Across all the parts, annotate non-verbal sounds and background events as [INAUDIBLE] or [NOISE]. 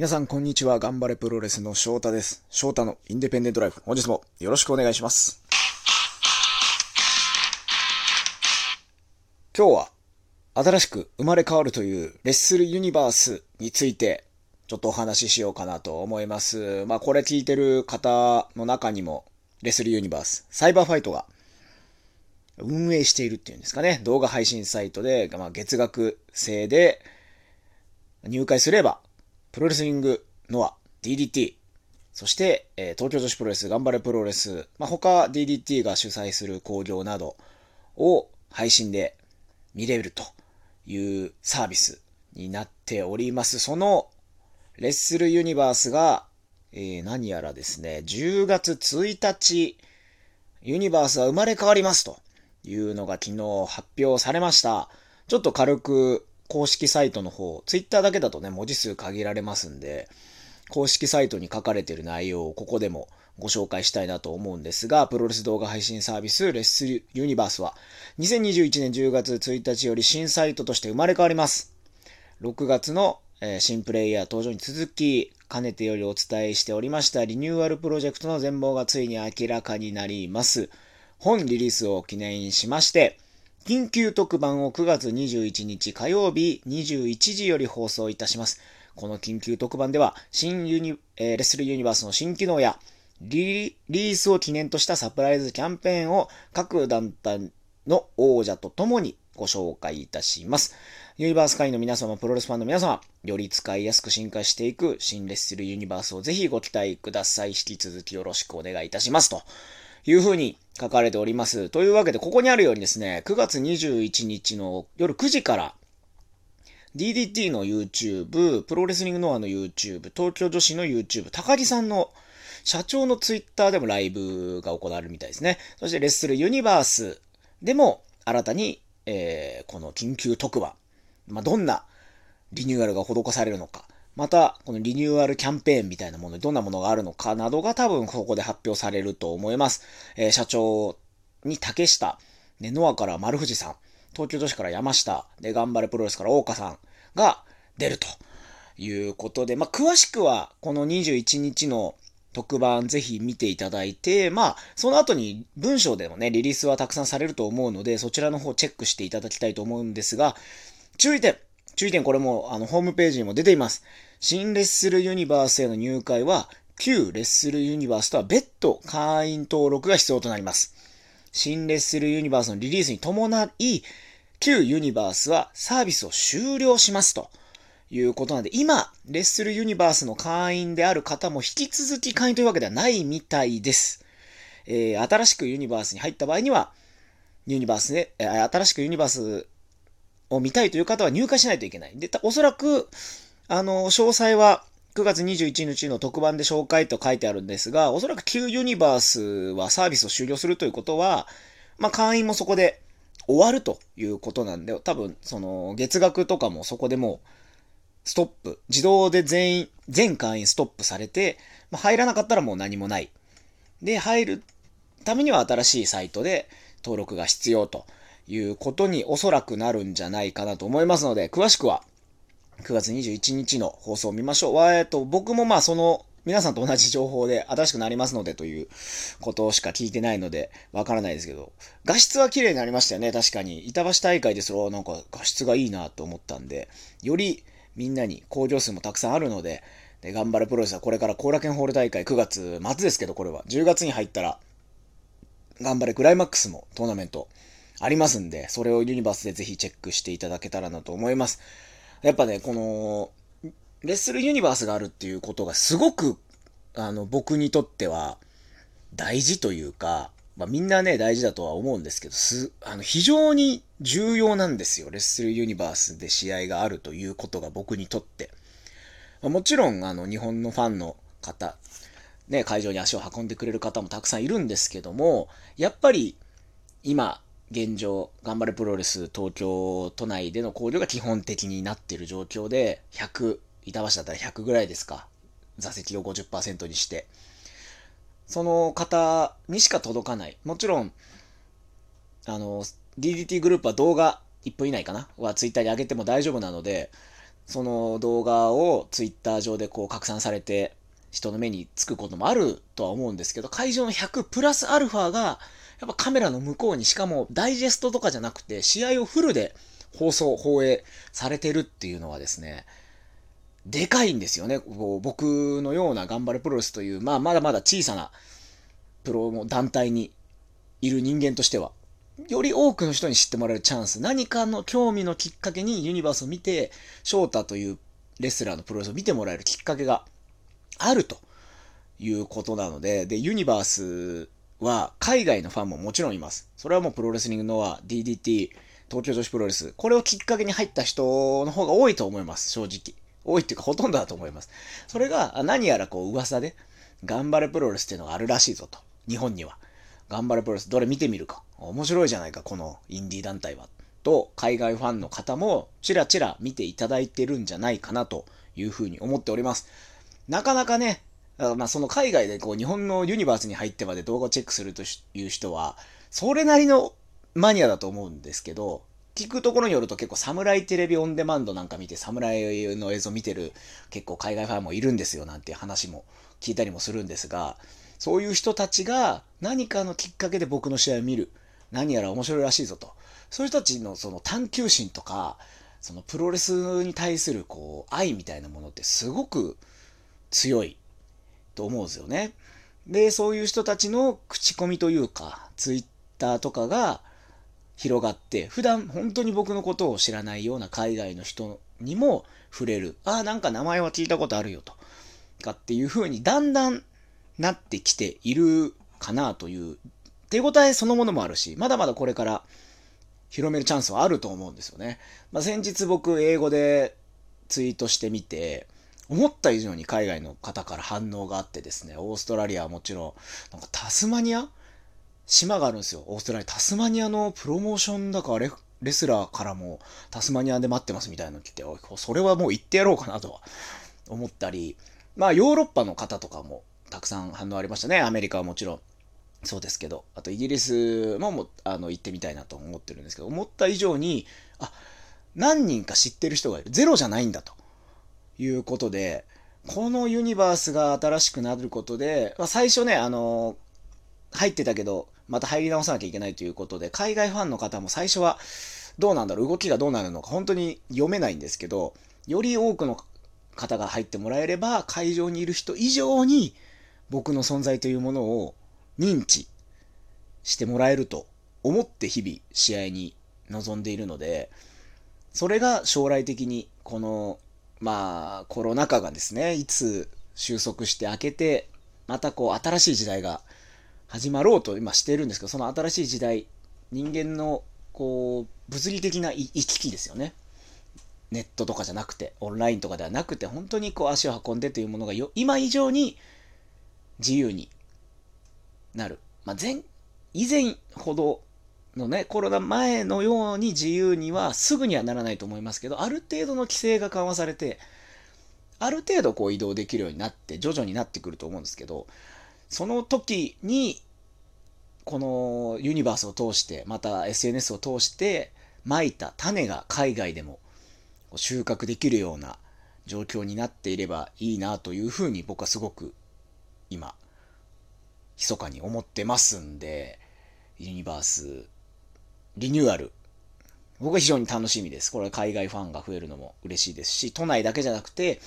皆さん、こんにちは。頑張れプロレスの翔太です。翔太のインデペンデントライフ。本日もよろしくお願いします。今日は、新しく生まれ変わるというレッスルユニバースについて、ちょっとお話ししようかなと思います。まあ、これ聞いてる方の中にも、レッスルユニバース、サイバーファイトが運営しているっていうんですかね。動画配信サイトで、まあ、月額制で入会すれば、プロレスリングノア、DDT、そして、え東京女子プロレス、頑張れプロレス、まあ、他 DDT が主催する興行などを配信で見れるというサービスになっております。そのレッスルユニバースが、えー何やらですね、10月1日、ユニバースは生まれ変わりますというのが昨日発表されました。ちょっと軽く公式サイトの方、ツイッターだけだとね、文字数限られますんで、公式サイトに書かれている内容をここでもご紹介したいなと思うんですが、プロレス動画配信サービスレッスルユニバースは2021年10月1日より新サイトとして生まれ変わります。6月の、え新プレイヤー登場に続き、かねてよりお伝えしておりましたリニューアルプロジェクトの全貌がついに明らかになります。本リリースを記念しまして、緊急特番を9月21日火曜日21時より放送いたします。この緊急特番では、新ユニ、えーレッスルユニバースの新機能や、リリースを記念としたサプライズキャンペーンを各団体の王者とともにご紹介いたします。ユニバース会員の皆様、プロレスファンの皆様、より使いやすく進化していく新レッスルユニバースをぜひご期待ください。引き続きよろしくお願いいたします。というふうに書かれております。というわけで、ここにあるようにですね、9月21日の夜9時から、DDT の YouTube、プロレスリングノアの YouTube、東京女子の YouTube、高木さんの社長の Twitter でもライブが行われるみたいですね。そしてレッスルユニバースでも新たに、えーこの緊急特番、まあ、どんなリニューアルが施されるのか、また、このリニューアルキャンペーンみたいなものでどんなものがあるのかなどが多分ここで発表されると思います。えー社長に竹下、ね、ノアから丸藤さん、東京女子から山下、で、頑張れプロレスから大岡さんが出るということで、まあ、詳しくはこの21日の特番ぜひ見ていただいて、まあ、その後に文章でもね、リリースはたくさんされると思うので、そちらの方チェックしていただきたいと思うんですが、注意点注意点これもあのホームページにも出ています。新レッスルユニバースへの入会は、旧レッスルユニバースとは別途会員登録が必要となります。新レッスルユニバースのリリースに伴い、旧ユニバースはサービスを終了しますということなんで、今、レッスルユニバースの会員である方も引き続き会員というわけではないみたいです。えー新しくユニバースに入った場合には、ユニバースね、えー新しくユニバースを見たいという方は入会しないといけない。で、おそらく、あの、詳細は9月21日の特番で紹介と書いてあるんですが、おそらく旧ユニバースはサービスを終了するということは、まあ、会員もそこで終わるということなんで、多分、その、月額とかもそこでもう、ストップ、自動で全員、全会員ストップされて、まあ、入らなかったらもう何もない。で、入るためには新しいサイトで登録が必要ということにおそらくなるんじゃないかなと思いますので、詳しくは9月21日の放送を見ましょう。わえっと、僕もまあその、皆さんと同じ情報で新しくなりますのでということしか聞いてないのでわからないですけど、画質は綺麗になりましたよね、確かに。板橋大会ですら、なんか画質がいいなと思ったんで、よりみんなに工場数もたくさんあるので、で頑張れプロレスはこれから後楽園ホール大会9月末ですけど、これは。10月に入ったら、頑張れクライマックスもトーナメントありますんで、それをユニバースでぜひチェックしていただけたらなと思います。やっぱね、この、レッスルユニバースがあるっていうことがすごく、あの、僕にとっては大事というか、まあみんなね、大事だとは思うんですけど、す、あの、非常に重要なんですよ。レッスルユニバースで試合があるということが僕にとって。まあもちろん、あの、日本のファンの方、ね、会場に足を運んでくれる方もたくさんいるんですけども、やっぱり、今、現状、頑張れプロレス東京都内での交流が基本的になっている状況で、100、板橋だったら100ぐらいですか。座席を50%にして。その方にしか届かない。もちろん、あの、DDT グループは動画1分以内かなはツイッターに上げても大丈夫なので、その動画をツイッター上でこう拡散されて、人の目につくこともあるとは思うんですけど、会場の100プラスアルファが、やっぱカメラの向こうにしかもダイジェストとかじゃなくて、試合をフルで放送、放映されてるっていうのはですね、でかいんですよね。こう僕のような頑張れプロレスという、まあまだまだ小さなプロも団体にいる人間としては、より多くの人に知ってもらえるチャンス、何かの興味のきっかけにユニバースを見て、翔太というレスラーのプロレスを見てもらえるきっかけがあるということなので、で、ユニバースは海外のファンももちろんいます。それはもうプロレスリングノア、DDT、東京女子プロレス、これをきっかけに入った人の方が多いと思います、正直。多いっていうかほとんどだと思います。それが何やらこう噂で、頑張れプロレスっていうのがあるらしいぞと。日本には。頑張れプロレス、どれ見てみるか。面白いじゃないか、このインディー団体は。と、海外ファンの方もちらちら見ていただいてるんじゃないかなというふうに思っております。なかなかね、まあその海外でこう日本のユニバースに入ってまで動画をチェックするという人は、それなりのマニアだと思うんですけど、聞くところによると結構サムライテレビオンデマンドなんか見て、サムライの映像見てる結構海外ファンもいるんですよなんて話も聞いたりもするんですが、そういう人たちが何かのきっかけで僕の試合を見る。何やら面白いらしいぞと。そういう人たちのその探求心とか、そのプロレスに対するこう愛みたいなものってすごく強いと思うんですよね。で、そういう人たちの口コミというか、ツイッターとかが広がって、普段本当に僕のことを知らないような海外の人にも触れる。ああ、なんか名前は聞いたことあるよと。かっていう風にだんだんなってきているかなという手応えそのものもあるし、まだまだこれから広めるチャンスはあると思うんですよね。まあ、先日僕英語でツイートしてみて、思った以上に海外の方から反応があってですね、オーストラリアはもちろん、なんかタスマニア？島があるんですよ。オーストラリア。タスマニアのプロモーションだかレレスラーからもタスマニアで待ってますみたいなの来て、それはもう行ってやろうかなとは思ったり、まあヨーロッパの方とかもたくさん反応ありましたね。アメリカはもちろん。そうですけど。あとイギリスももあの行ってみたいなと思ってるんですけど、思った以上に、あ、何人か知ってる人がいる。ゼロじゃないんだということで、このユニバースが新しくなることで、まあ、最初ね、あの、入ってたけど、また入り直さなきゃいけないということで、海外ファンの方も最初は、どうなんだろう、動きがどうなるのか、本当に読めないんですけど、より多くの方が入ってもらえれば、会場にいる人以上に、僕の存在というものを認知してもらえると思って日々試合に臨んでいるので、それが将来的にこの、まあ、コロナ禍がですね、いつ収束して明けて、またこう新しい時代が始まろうと今してるんですけど、その新しい時代、人間のこう、物理的な行き来ですよね。ネットとかじゃなくて、オンラインとかではなくて、本当にこう足を運んでというものがよ今以上に自由になる。まあ、前、以前ほどのね、コロナ前のように自由にはすぐにはならないと思いますけど、ある程度の規制が緩和されて、ある程度こう移動できるようになって、徐々になってくると思うんですけど、その時に、このユニバースを通して、また SNS を通して、まいた種が海外でも収穫できるような状況になっていればいいなというふうに僕はすごく今、密かに思ってますんで、ユニバース、リニューアル、僕は非常に楽しみです。これは海外ファンが増えるのも嬉しいですし、都内だけじゃなくて、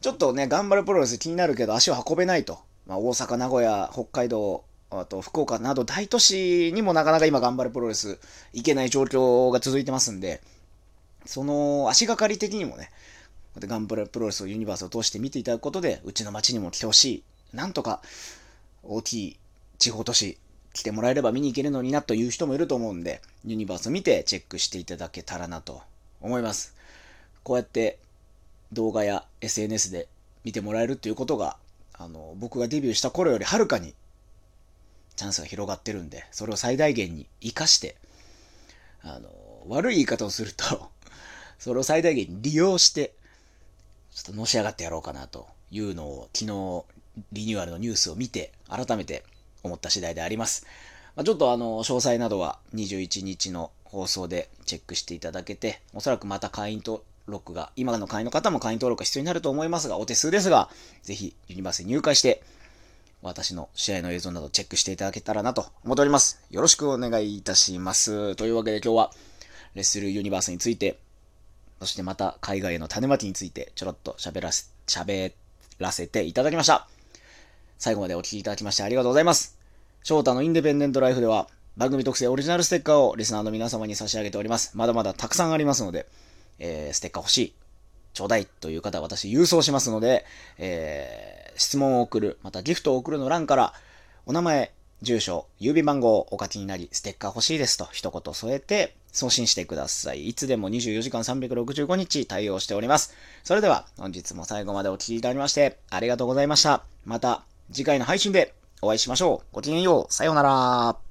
ちょっとね、頑張るプロレス気になるけど足を運べないと。まあ、大阪、名古屋、北海道、あと福岡など大都市にもなかなか今頑張るプロレス行けない状況が続いてますんで、その足がかり的にもね、頑張るプロレスをユニバースを通して見ていただくことで、うちの街にも来てほしい。なんとか大きい地方都市来てもらえれば見に行けるのになという人もいると思うんで、ユニバース見てチェックしていただけたらなと思います。こうやって動画や SNS で見てもらえるっていうことが、あの、僕がデビューした頃よりはるかにチャンスが広がってるんで、それを最大限に活かして、あの、悪い言い方をすると [LAUGHS] それを最大限に利用して、ちょっとのし上がってやろうかなというのを昨日リニューアルのニュースを見て、改めて思った次第であります。まあ、ちょっとあの、詳細などは21日の放送でチェックしていただけて、おそらくまた会員と録が、今の会員の方も会員登録が必要になると思いますが、お手数ですが、ぜひユニバースに入会して、私の試合の映像などチェックしていただけたらなと思っております。よろしくお願いいたします。というわけで今日は、レッスルユニバースについて、そしてまた海外への種まきについてちょろっと喋らせ、喋らせていただきました。最後までお聴きいただきましてありがとうございます。翔太のインデペンデントライフでは、番組特製オリジナルステッカーをリスナーの皆様に差し上げております。まだまだたくさんありますので、えー、ステッカー欲しい、ちょうだいという方は私郵送しますので、えー、質問を送る、またギフトを送るの欄から、お名前、住所、郵便番号をお書きになり、ステッカー欲しいですと一言添えて送信してください。いつでも24時間365日対応しております。それでは本日も最後までお聴きいただきましてありがとうございました。また次回の配信でお会いしましょう。ごきげんよう。さようなら。